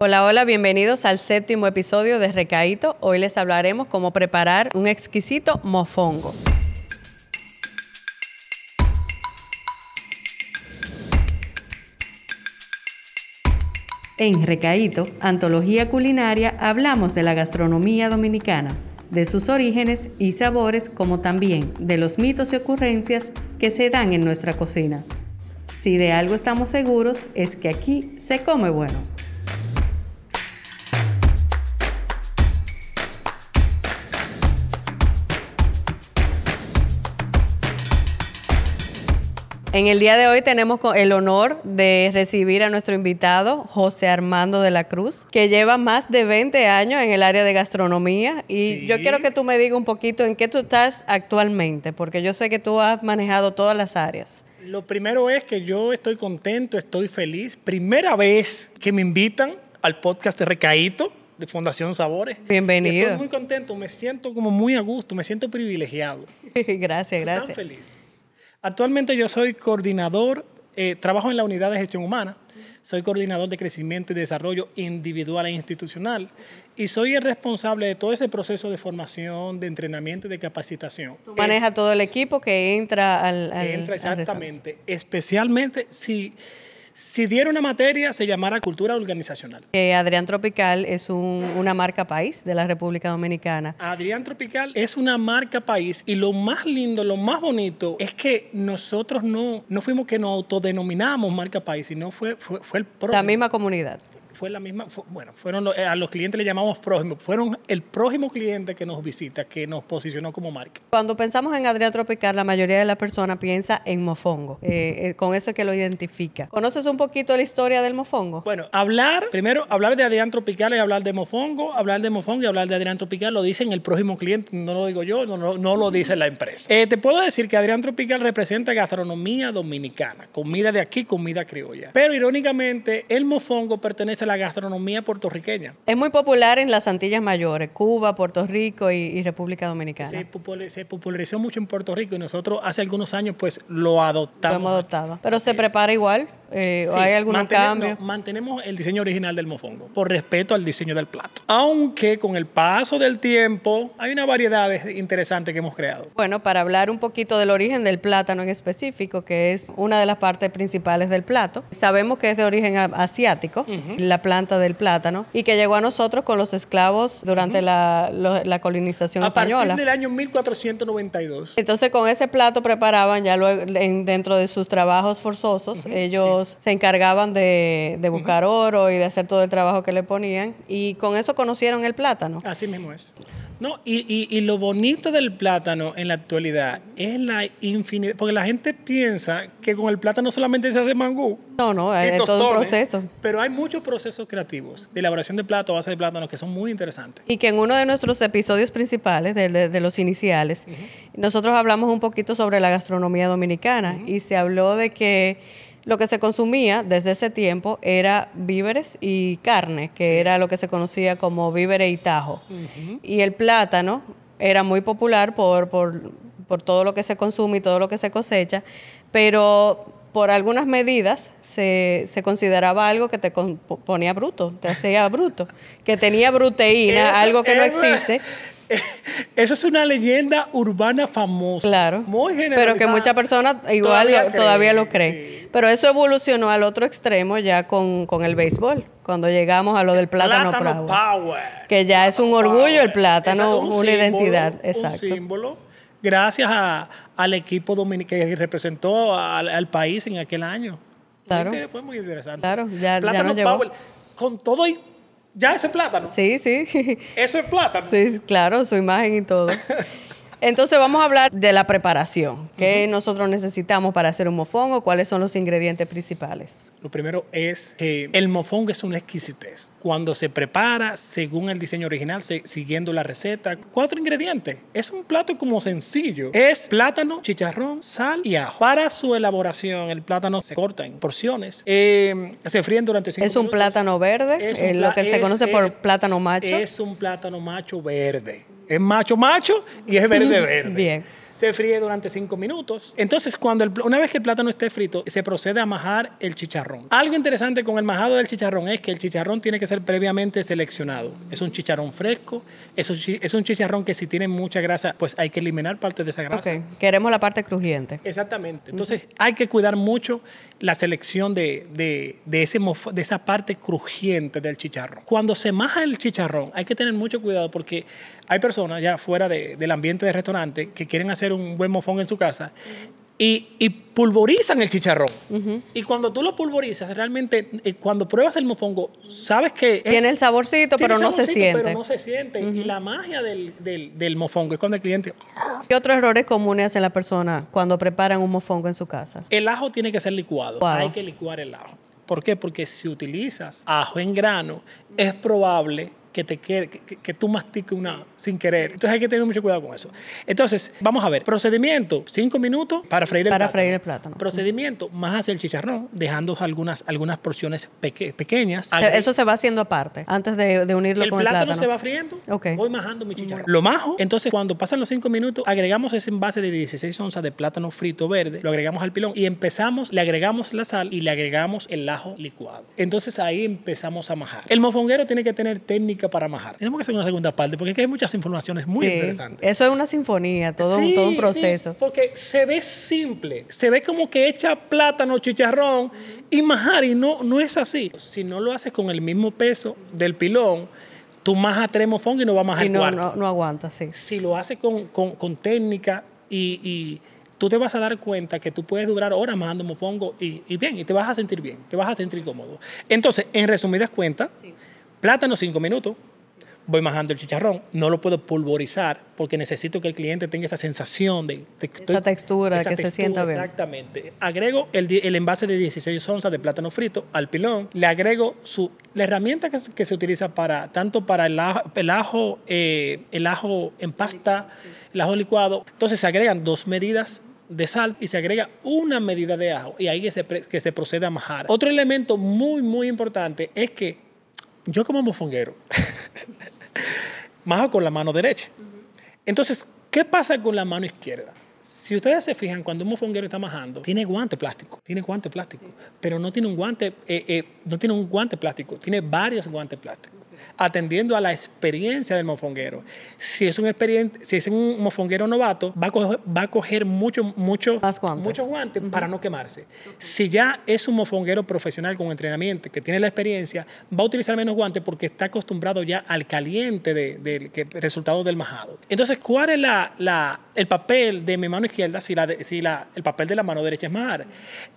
Hola, hola, bienvenidos al séptimo episodio de Recaíto. Hoy les hablaremos cómo preparar un exquisito mofongo. En Recaíto, Antología Culinaria, hablamos de la gastronomía dominicana, de sus orígenes y sabores, como también de los mitos y ocurrencias que se dan en nuestra cocina. Si de algo estamos seguros es que aquí se come bueno. En el día de hoy tenemos el honor de recibir a nuestro invitado, José Armando de la Cruz, que lleva más de 20 años en el área de gastronomía. Y yo quiero que tú me digas un poquito en qué tú estás actualmente, porque yo sé que tú has manejado todas las áreas. Lo primero es que yo estoy contento, estoy feliz. Primera vez que me invitan al podcast de Recaíto de Fundación Sabores. Bienvenido. Estoy muy contento, me siento como muy a gusto, me siento privilegiado. gracias, estoy gracias. Tan feliz. Actualmente yo soy coordinador, eh, trabajo en la unidad de gestión humana, soy coordinador de crecimiento y desarrollo individual e institucional. Y soy el responsable de todo ese proceso de formación, de entrenamiento y de capacitación. Tú manejas todo el equipo que entra al... al entra exactamente, especialmente si... Si diera una materia, se llamara cultura organizacional. Eh, Adrián Tropical es una marca país de la República Dominicana. Adrián Tropical es una marca país y lo más lindo, lo más bonito es que nosotros no, no fuimos que nos autodenominamos marca país, sino fue, fue, fue el propio. La misma comunidad fue la misma, bueno, fueron a los clientes le llamamos prójimo, fueron el prójimo cliente que nos visita, que nos posicionó como marca. Cuando pensamos en Adrián Tropical, la mayoría de las personas piensa en mofongo, eh, eh, con eso es que lo identifica. ¿Conoces un poquito la historia del mofongo? Bueno, hablar, primero, hablar de Adrián Tropical y hablar de mofongo, hablar de mofongo y hablar de Adrián Tropical lo dicen el prójimo cliente, no lo digo yo, no, no, lo dice la empresa. Eh, te puedo decir que Adrián Tropical representa gastronomía dominicana, comida de aquí, comida criolla. Pero irónicamente, el mofongo pertenece a la gastronomía puertorriqueña. Es muy popular en las Antillas Mayores, Cuba, Puerto Rico y, República Dominicana. Se, popularizó mucho en Puerto Rico y nosotros hace algunos años pues lo adoptamos. Lo hemos adoptado. Pero se prepara igual. Eh, ¿Hay algún cambio? mantenemos el diseño original del mofongo, por respeto al diseño del plato. Aunque con el paso del tiempo hay una variedad interesante que hemos creado. Bueno, para hablar un poquito del origen del plátano en específico, que es una de las partes principales del plato, sabemos que es de origen asiático, la planta del plátano, y que llegó a nosotros con los esclavos durante la, colonización española. A partir del año 1492. Entonces, con ese plato preparaban ya luego, dentro de sus trabajos forzosos, ellos se encargaban de, buscar oro y de hacer todo el trabajo que le ponían. Y con eso conocieron el plátano. Así mismo es. No, y, lo bonito del plátano en la actualidad es la infinidad, porque la gente piensa que con el plátano solamente se hace mangú. No, no, es todo un proceso. Pero hay muchos procesos creativos de elaboración de plato a base de plátano que son muy interesantes. Y que en uno de nuestros episodios principales, de, los iniciales, nosotros hablamos un poquito sobre la gastronomía dominicana y se habló de que lo que se consumía desde ese tiempo era víveres y carne, que era lo que se conocía como víveres y tajo. Y el plátano era muy popular por, por, por todo lo que se consume y todo lo que se cosecha, pero por algunas medidas se, se, consideraba algo que te ponía bruto, te hacía bruto, que tenía bruteína, algo que no existe. Eso es una leyenda urbana famosa. Claro. Muy Pero que muchas personas igual todavía, lo creen. Pero eso evolucionó al otro extremo ya con, el béisbol, cuando llegamos a lo del plátano, power. Que ya es un orgullo el plátano, una identidad. Exacto. Un símbolo. Gracias al equipo que representó al, país en aquel año. Claro. Fue muy interesante. Claro, ya, plátano Power. Con todo y ya ese plátano. Sí, sí. Eso es plátano. Sí, claro, su imagen y todo. Entonces vamos a hablar de la preparación. ¿Qué nosotros necesitamos para hacer un mofongo? ¿Cuáles son los ingredientes principales? Lo primero es que el mofongo es una exquisitez. Cuando se prepara según el diseño original, siguiendo la receta, cuatro ingredientes. Es un plato como sencillo. Es plátano, chicharrón, sal y ajo. Para su elaboración, el plátano se corta en porciones. Eh, se fríen durante cinco Es un plátano verde, es lo que se conoce por plátano macho. Es un plátano macho verde. Es macho macho y es verde verde. Bien. Se fríe durante 5 minutos. Entonces, cuando el, una vez que el plátano esté frito, se procede a majar el chicharrón. Algo interesante con el majado del chicharrón es que el chicharrón tiene que ser previamente seleccionado. Es un chicharrón fresco, es un, es un chicharrón que si tiene mucha grasa, pues hay que eliminar parte de esa grasa. Ok, queremos la parte crujiente. Exactamente. Entonces, hay que cuidar mucho la selección de, de, de, ese de esa parte crujiente del chicharrón. Cuando se maja el chicharrón, hay que tener mucho cuidado porque hay personas ya fuera de, del ambiente de restaurante que quieren hacer un buen mofón en su casa y, y, pulverizan el chicharrón. Y cuando tú lo pulverizas, realmente, eh, cuando pruebas el mofongo, sabes que... tiene el saborcito, tiene pero no se siente. Pero no se siente. Y la magia del, del, del, mofongo es cuando el cliente... ¿Qué otros errores comunes hace la persona cuando preparan un mofongo en su casa? El ajo tiene que ser licuado. Wow. Hay que licuar el ajo. ¿Por qué? Porque si utilizas ajo en grano, es probable que te quede, que, que, tú mastiques una sin querer. Entonces hay que tener mucho cuidado con eso. Entonces, vamos a ver. Procedimiento, cinco minutos para freír el para plátano. freír el plátano. Procedimiento, más hacia el chicharrón, dejando algunas, algunas porciones peque, pequeñas. Eso se va haciendo aparte, antes de, de unirlo el con plátano el plátano. se va friendo, okay. voy majando mi chicharrón. Lo majo, entonces cuando pasan los cinco minutos, agregamos ese envase de 16 onzas de plátano frito verde, lo agregamos al pilón y empezamos, le agregamos la sal y le agregamos el ajo licuado. Entonces ahí empezamos a majar. El mofonguero tiene que tener técnica para majar. Tenemos que hacer una segunda parte porque aquí hay muchas informaciones muy sí, interesantes. Eso es una sinfonía, todo, sí, un, todo un proceso. Sí, porque se ve simple, se ve como que echa plátano, chicharrón y majar y no, no es así. Si no lo haces con el mismo peso del pilón, tú majas tres mofongo y no va a majar y no, cuarto. No, no aguanta, sí. Si lo haces con, con, con técnica y, y, tú te vas a dar cuenta que tú puedes durar horas majando mofongo y, y, bien, y te vas a sentir bien, te vas a sentir cómodo. Entonces, en resumidas cuentas, sí. Plátano cinco minutos, voy majando el chicharrón, no lo puedo pulverizar porque necesito que el cliente tenga esa sensación de, de esa estoy, textura, esa que textura, se sienta bien. Exactamente. Agrego el, el, envase de 16 onzas de plátano frito al pilón, le agrego su, la herramienta que, que se utiliza para tanto para el ajo, el ajo, eh, el ajo en pasta, sí, sí. el ajo licuado. Entonces se agregan dos medidas de sal y se agrega una medida de ajo y ahí que se, que se procede a majar. Otro elemento muy, muy importante es que yo como mofonguero majo con la mano derecha. Entonces, ¿qué pasa con la mano izquierda? Si ustedes se fijan, cuando un mofonguero está majando, tiene guante plástico, tiene guante plástico, pero no tiene un guante, eh, eh, no tiene un guante plástico, tiene varios guantes plásticos, atendiendo a la experiencia del mofonguero. Si es un, si es un mofonguero novato, va a coger, va a coger mucho, mucho, guantes, muchos guantes uh -huh. para no quemarse. Si ya es un mofonguero profesional con entrenamiento, que tiene la experiencia, va a utilizar menos guantes porque está acostumbrado ya al caliente del de, de, de, resultado del majado. Entonces, ¿cuál es la, la, el papel de mi mano izquierda si, la, si la, el papel de la mano derecha es majar?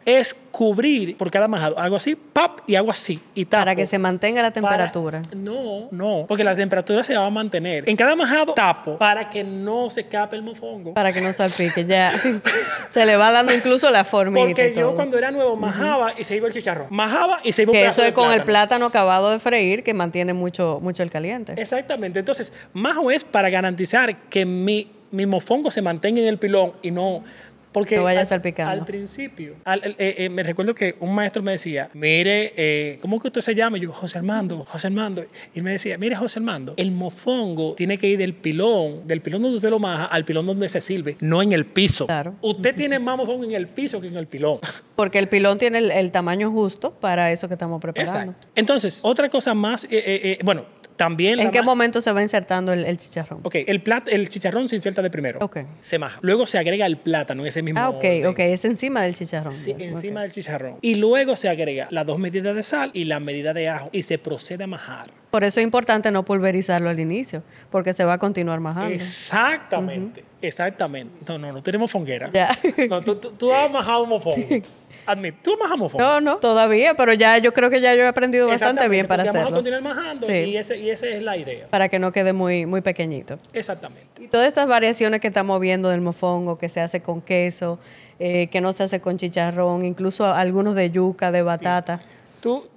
Es cubrir por cada majado. Hago así, pap, y hago así. Y tapo. Para que se mantenga la temperatura. Para, no, no, porque la temperatura se va a mantener. En cada majado tapo para que no se escape el mofongo. Para que no salpique, ya. se le va dando incluso la formita. Porque yo cuando era nuevo majaba uh -huh. y se iba el chicharrón. Majaba y se iba un Que eso es con plátano. el plátano acabado de freír que mantiene mucho, mucho el caliente. Exactamente. Entonces, majo es para garantizar que mi, mi mofongo se mantenga en el pilón y no porque no vaya al, salpicando. al principio, al, eh, eh, me recuerdo que un maestro me decía, mire, eh, ¿cómo que usted se llama? Y yo, José Armando, José Armando. Y me decía, mire, José Armando, el mofongo tiene que ir del pilón, del pilón donde usted lo maja, al pilón donde se sirve, no en el piso. Claro. Usted tiene más mofongo en el piso que en el pilón. Porque el pilón tiene el, el tamaño justo para eso que estamos preparando. Exacto. Entonces, otra cosa más, eh, bueno, también ¿En qué momento se va insertando el, el, chicharrón? Ok, el, plat, el chicharrón se inserta de primero. Ok. Se maja. Luego se agrega el plátano en ese mismo Ah, ok, orden. ok. Es encima del chicharrón. Sí, encima del chicharrón. Y luego se agrega las dos medidas de sal y la medida de ajo y se procede a majar. Por eso es importante no pulverizarlo al inicio, porque se va a continuar majando. Exactamente, uh -huh. exactamente. No, no, no tenemos fonguera. Ya. No, tú, tú, tú has majado un mofongo. Admit, ¿tú majas mofongo? No, no, todavía, pero ya yo creo que ya yo he aprendido bastante bien para hacerlo. Vamos a continuar majando sí. y, ese, y esa es la idea. Para que no quede muy, muy pequeñito. Exactamente. Y todas estas variaciones que estamos viendo del mofongo, que se hace con queso, eh, que no se hace con chicharrón, incluso algunos de yuca, de batata. Tú,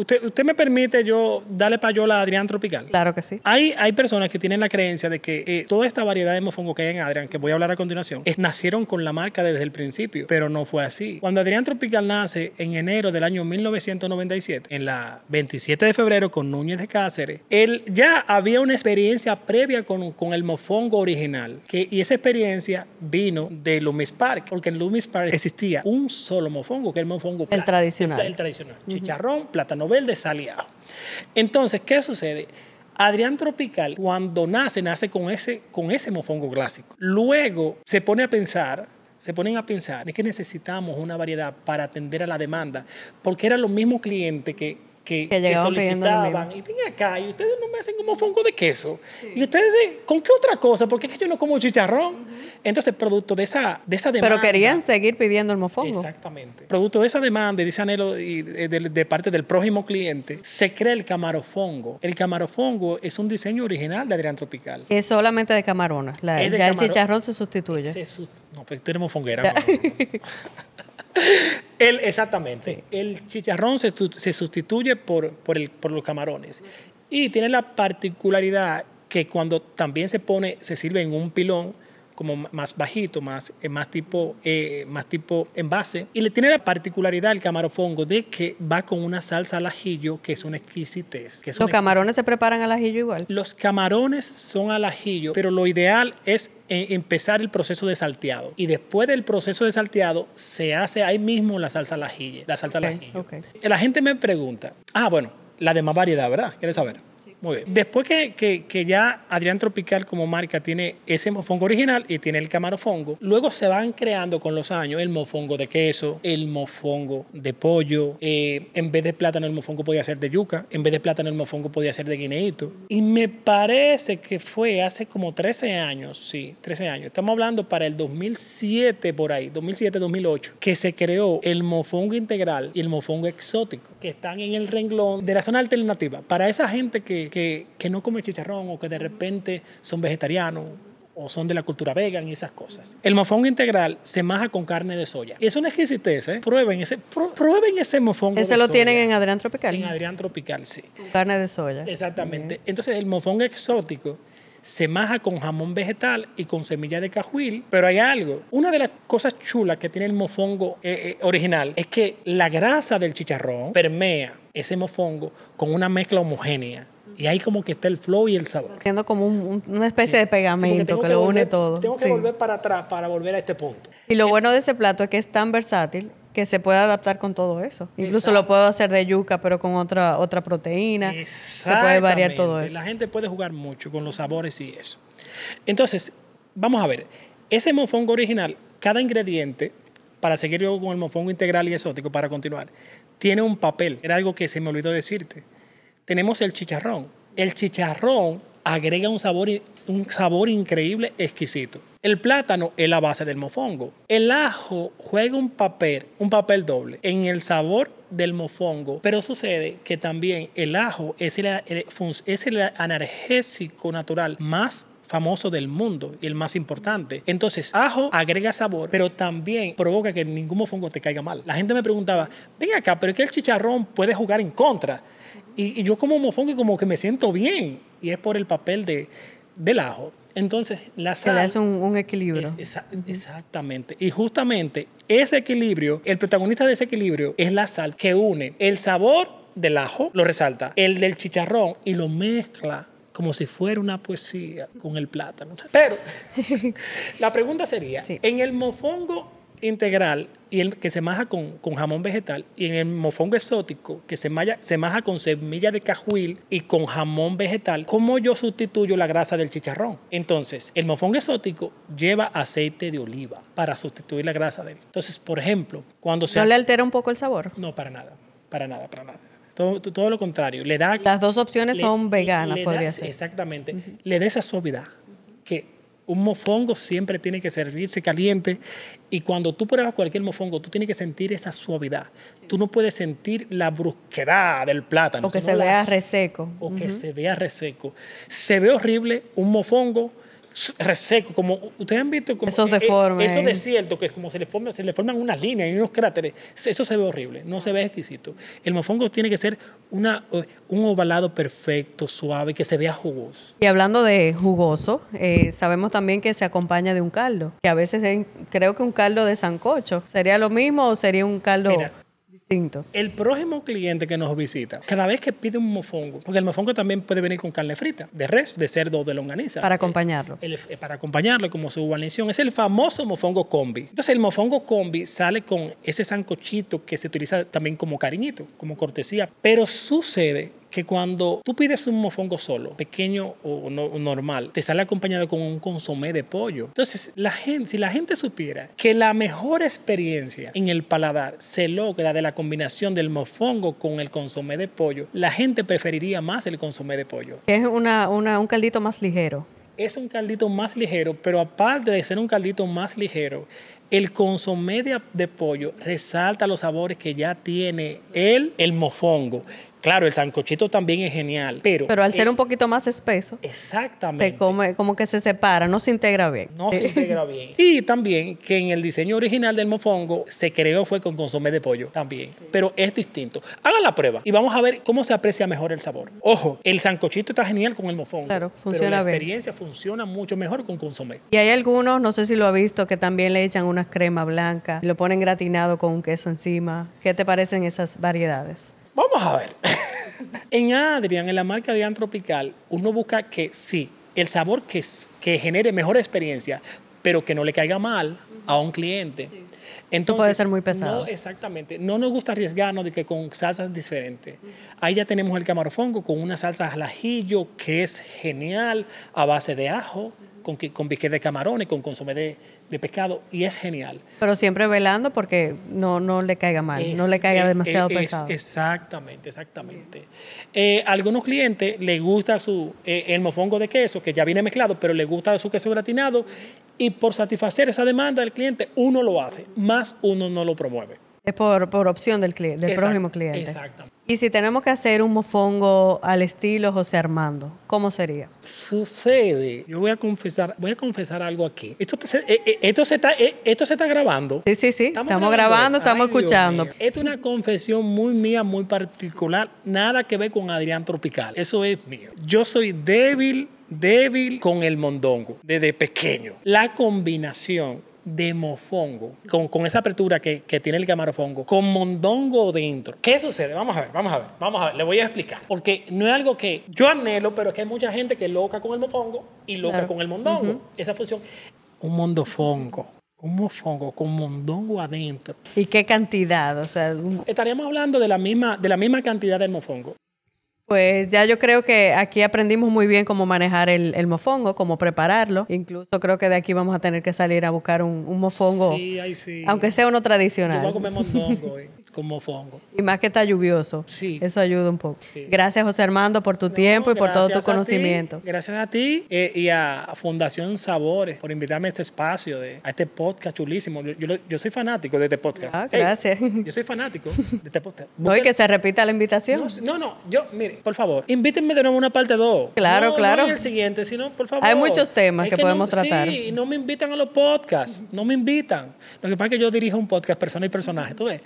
usted, usted me permite yo darle payola a Adrián Tropical. Claro que sí. Hay, hay personas que tienen la creencia de que eh, toda esta variedad de mofongo que hay en Adrián, que voy a hablar a continuación, es- nacieron con la marca desde el principio, pero no fue así. Cuando Adrián Tropical nace en enero del año 1997, en la 27 de febrero con Núñez de Cáceres, él ya había una experiencia previa con, con el mofongo original, que, y esa experiencia vino de Loomis Park, porque en Loomis Park existía un solo mofongo, que es el mofongo El plata. tradicional. El, el tradicional. Chicharrón, plátano verde, sal y ajo. Entonces, ¿qué sucede? Adrián Tropical, cuando nace, nace con ese, con ese mofongo clásico. Luego se pone a pensar, se ponen a pensar, es que necesitamos una variedad para atender a la demanda, porque eran los mismos clientes que, que, Que lo solicitaban. Y ven acá, y ustedes no me hacen un mofongo de queso. ¿Y ustedes con qué otra cosa? Porque es que yo no como chicharrón. Entonces, producto de esa, de esa demanda. Pero querían seguir pidiendo el mofongo. Exactamente. Producto de esa demanda y de ese anhelo y de, de- de parte del prójimo cliente, se crea el camarofongo. El camarofongo es un diseño original de Adrián Tropical. Es solamente de camarones. La- Es de ya el chicharrón se sustituye. Se no, pero tenemos fonguera. El, exactamente. El chicharrón se, se sustituye por, por, el, por los camarones. Y tiene la particularidad que cuando también se pone, se sirve en un pilón como más bajito, más, eh, más, tipo, eh, más tipo envase. Y le tiene la particularidad el camarofongo de que va con una salsa al ajillo que es una exquisitez. Que es Los una camarones se preparan al ajillo igual. los camarones son al ajillo, pero lo ideal es eh, empezar el proceso de salteado. Y después del proceso de salteado, se hace ahí mismo la salsa al ajillo. La salsa al Ok, ajillo. La gente me pregunta, ah, bueno, la de más variedad, ¿verdad? ¿Quieres saber? Muy bien. Después que, que- ya Adrián Tropical como marca tiene ese mofongo original y tiene el camarofongo, luego se van creando con los años el mofongo de queso, el mofongo de pollo, eh, en vez de plátano el mofongo podía ser de yuca, en vez de plátano el mofongo podía ser de guineíto. Y me parece que fue hace como 13 años, sí, 13 años. Estamos hablando para el 2007 por ahí, 2007-2008, que se creó el mofongo integral y el mofongo exótico, que están en el renglón de la zona alternativa. Para esa gente que, que, que no come chicharrón o que de repente son vegetarianos o son de la cultura vegan y esas cosas. El mofongo integral se maja con carne de soya. Y es una exquisitez, ¿eh? Prueben ese, prue- prueben ese mofongo Ese de lo soya. tienen en Adrián Tropical. En Adrián Tropical, sí. Carne de soya. Exactamente. Entonces el mofongo exótico se maja con jamón vegetal y con semilla de cajuil, pero hay algo. Una de las cosas chulas que tiene el mofongo eh, eh, original es que la grasa del chicharrón permea ese mofongo con una mezcla homogénea. Y ahí como que está el flow y el sabor. Haciendo como un- un- una especie de Sí, pegamento que lo une volver- todo. Tengo que Sí. volver para atrás para volver a este punto. Y lo bueno de ese plato es que es tan versátil que se puede adaptar con todo eso. Incluso lo puedo hacer de yuca, pero con otra, otra proteína. Se puede variar todo eso. La gente puede jugar mucho con los sabores y eso. Entonces, vamos a ver. Ese mofongo original, cada ingrediente, para seguir yo con el mofongo integral y exótico, para continuar, tiene un papel. Era algo que se me olvidó decirte. Tenemos el chicharrón. El chicharrón agrega un sabor, un sabor increíble, exquisito. El plátano es la base del mofongo. El ajo juega un papel, un papel doble en el sabor del mofongo, pero sucede que también el ajo es el, es el analgésico natural más famoso del mundo y el más importante. Entonces, ajo agrega sabor, pero también provoca que ningún mofongo te caiga mal. La gente me preguntaba, ven acá, pero es que el chicharrón puede jugar en contra. Y, y yo como mofongo y como que me siento bien. Y es por el papel de, del ajo. Entonces, la Se sal... le hace un, un equilibrio. Es- esa- Exactamente. Y justamente ese equilibrio, el protagonista de ese equilibrio es la sal que une el sabor del ajo, lo resalta, el del chicharrón y lo mezcla como si fuera una poesía con el plátano. Pero la pregunta sería, Sí. en el mofongo integral y el que se maja con, con jamón vegetal y en el mofongo exótico que se, maya- se maja con semilla de cajuil y con jamón vegetal, ¿cómo yo sustituyo la grasa del chicharrón? Entonces, el mofongo exótico lleva aceite de oliva para sustituir la grasa de él. Entonces, por ejemplo, cuando se ¿No le altera un poco el sabor? No, para nada, para nada, para nada. Todo, todo lo contrario, le da... Las dos opciones le- son veganas, da- podría ser. Exactamente. Le da esa suavidad que un mofongo siempre tiene que servirse caliente y cuando tú pruebas cualquier mofongo, tú tienes que sentir esa suavidad. Tú no puedes sentir la brusquedad del plátano. O que se vea reseco. O que se vea reseco. Se ve horrible un mofongo reseco, como ustedes han visto como Esos eh, deformes. esos desiertos que es como se le forman, se le forman unas líneas y unos cráteres. Eso se ve horrible, no se ve exquisito. El mofongo tiene que ser una, un ovalado perfecto, suave, que se vea jugoso. Y hablando de jugoso, eh, sabemos también que se acompaña de un caldo, que a veces creo que un caldo de sancocho. ¿Sería lo mismo o sería un caldo Mira. Distinto? El próximo cliente que nos visita, cada vez que pide un mofongo, porque el mofongo también puede venir con carne frita, de res, de cerdo o de longaniza. Para acompañarlo. El- eh, para acompañarlo como su guarnición. Es el famoso mofongo combi. Entonces el mofongo combi sale con ese sancochito que se utiliza también como cariñito, como cortesía. Pero sucede que cuando tú pides un mofongo solo, pequeño o, no- o normal, te sale acompañado con un consomé de pollo. Entonces, la gente, si la gente supiera que la mejor experiencia en el paladar se logra de la combinación del mofongo con el consomé de pollo, la gente preferiría más el consomé de pollo es una, una- un caldito más ligero. es un caldito más ligero, pero aparte de ser un caldito más ligero, el consomé de, de pollo resalta los sabores que ya tiene el, el mofongo. Claro, el sancochito también es genial, pero... Pero al ser el- un poquito más espeso, Exactamente. se come, como que se separa, no se integra bien. No Sí. se integra bien. Y también que en el diseño original del mofongo se creó fue con consomé de pollo también. Pero es distinto. Hagan la prueba y vamos a ver cómo se aprecia mejor el sabor. Ojo, el sancochito está genial con el mofongo. Claro, Pero funciona la bien. experiencia funciona mucho mejor con consomé. Y hay algunos, no sé si lo ha visto, que también le echan una crema blanca, lo ponen gratinado con un queso encima. ¿Qué te parecen esas variedades? Vamos a ver. en Adrian, en la marca Adrian Tropical, uno busca que sí, el sabor que, que genere mejor experiencia, pero que no le caiga mal a un cliente. Entonces, puede ser muy pesado. No, exactamente. No nos gusta arriesgarnos de que con salsas diferentes. Ahí ya tenemos el camarofongo con una salsa al ajillo que es genial, a base de ajo, con, con biquet de camarones, con consomé de, de pescado, y es genial. Pero siempre velando porque no, no le caiga mal, no le caiga es- demasiado es- pesado. Exactamente, exactamente. Eh, a algunos clientes les gusta su, eh, el mofongo de queso, que ya viene mezclado, pero les gusta su queso gratinado, y por satisfacer esa demanda del cliente, uno lo hace, más uno no lo promueve. Es por, por opción del, cli- del Exact- próximo cliente. Exactamente. Y si tenemos que hacer un mofongo al estilo José Armando, ¿cómo sería? Sucede, yo voy a confesar, voy a confesar algo aquí. Esto, se- eh, eh, esto, se, está, eh, esto se está grabando. Sí, sí, sí. Estamos, grabando, estamos Dios escuchando. mío. Esto es una confesión muy mía, muy particular. Nada que ver con Adrián Tropical. Eso es mío. Yo soy débil, débil con el mondongo desde pequeño. La combinación de mofongo, con, con esa apertura que, que tiene el camarofongo, con mondongo dentro. ¿Qué sucede? Vamos a ver, vamos a ver, vamos a ver, le voy a explicar. Porque no es algo que yo anhelo, pero es que hay mucha gente que es loca con el mofongo y loca Claro. con el mondongo. Esa función. Un mondofongo, un mofongo con mondongo adentro. ¿Y qué cantidad? O sea, un- Estaríamos hablando de la misma, de la misma cantidad del mofongo. Pues ya yo creo que aquí aprendimos muy bien cómo manejar el, el mofongo, cómo prepararlo. Incluso creo que de aquí vamos a tener que salir a buscar un, un mofongo, Sí, ahí sí. aunque sea uno Yo voy a tradicional. comer mondongo hoy, con mofongo. Y más que está lluvioso. Sí. Eso ayuda un poco. Sí. Gracias, José Armando, por tu tiempo y por todo tu ti, conocimiento. gracias a ti eh, y a Fundación Sabores por invitarme a este espacio, de, a este podcast chulísimo. Yo, yo, soy fanático de este podcast. Ah, gracias. yo soy fanático de este podcast. No, y que se repita la invitación. No, no, no, yo, mire, por favor, invítenme de nuevo una parte 2. Claro, no, claro. No el siguiente, sino, por favor. Hay muchos temas que podemos tratar. Sí, no me invitan a los podcasts, no me invitan. Lo que pasa es que yo dirijo un podcast, persona y personaje, ¿tú ves?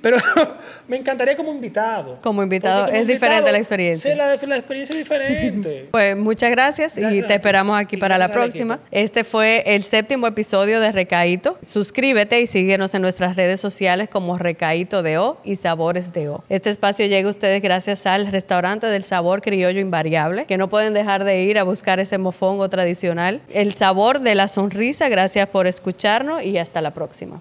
Pero me encantaría como invitado. Como invitado, es diferente la experiencia. Sí, la, la experiencia es diferente. Pues muchas gracias, y Gracias a te esperamos aquí Y para la próxima. Este fue el séptimo episodio de Recaíto. Suscríbete y síguenos en nuestras redes sociales como Recaíto de O y Sabores de O. Este espacio llega a ustedes gracias al restaurante del sabor criollo invariable, que no pueden dejar de ir a buscar ese mofongo tradicional. El sabor de la sonrisa, gracias por escucharnos y hasta la próxima.